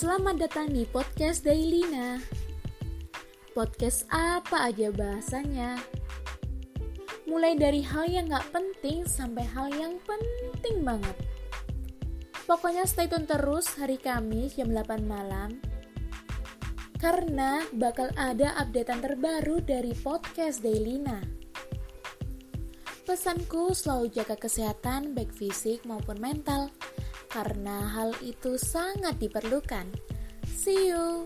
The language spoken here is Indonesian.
Selamat datang di podcast Dailina. Podcast apa aja bahasanya? Mulai dari hal yang gak penting sampai hal yang penting banget. Pokoknya stay tune terus hari Kamis jam 8 malam karena bakal ada updatean terbaru dari podcast Dailina. Pesanku selalu jaga kesehatan baik fisik maupun mental karena hal itu sangat diperlukan. See you.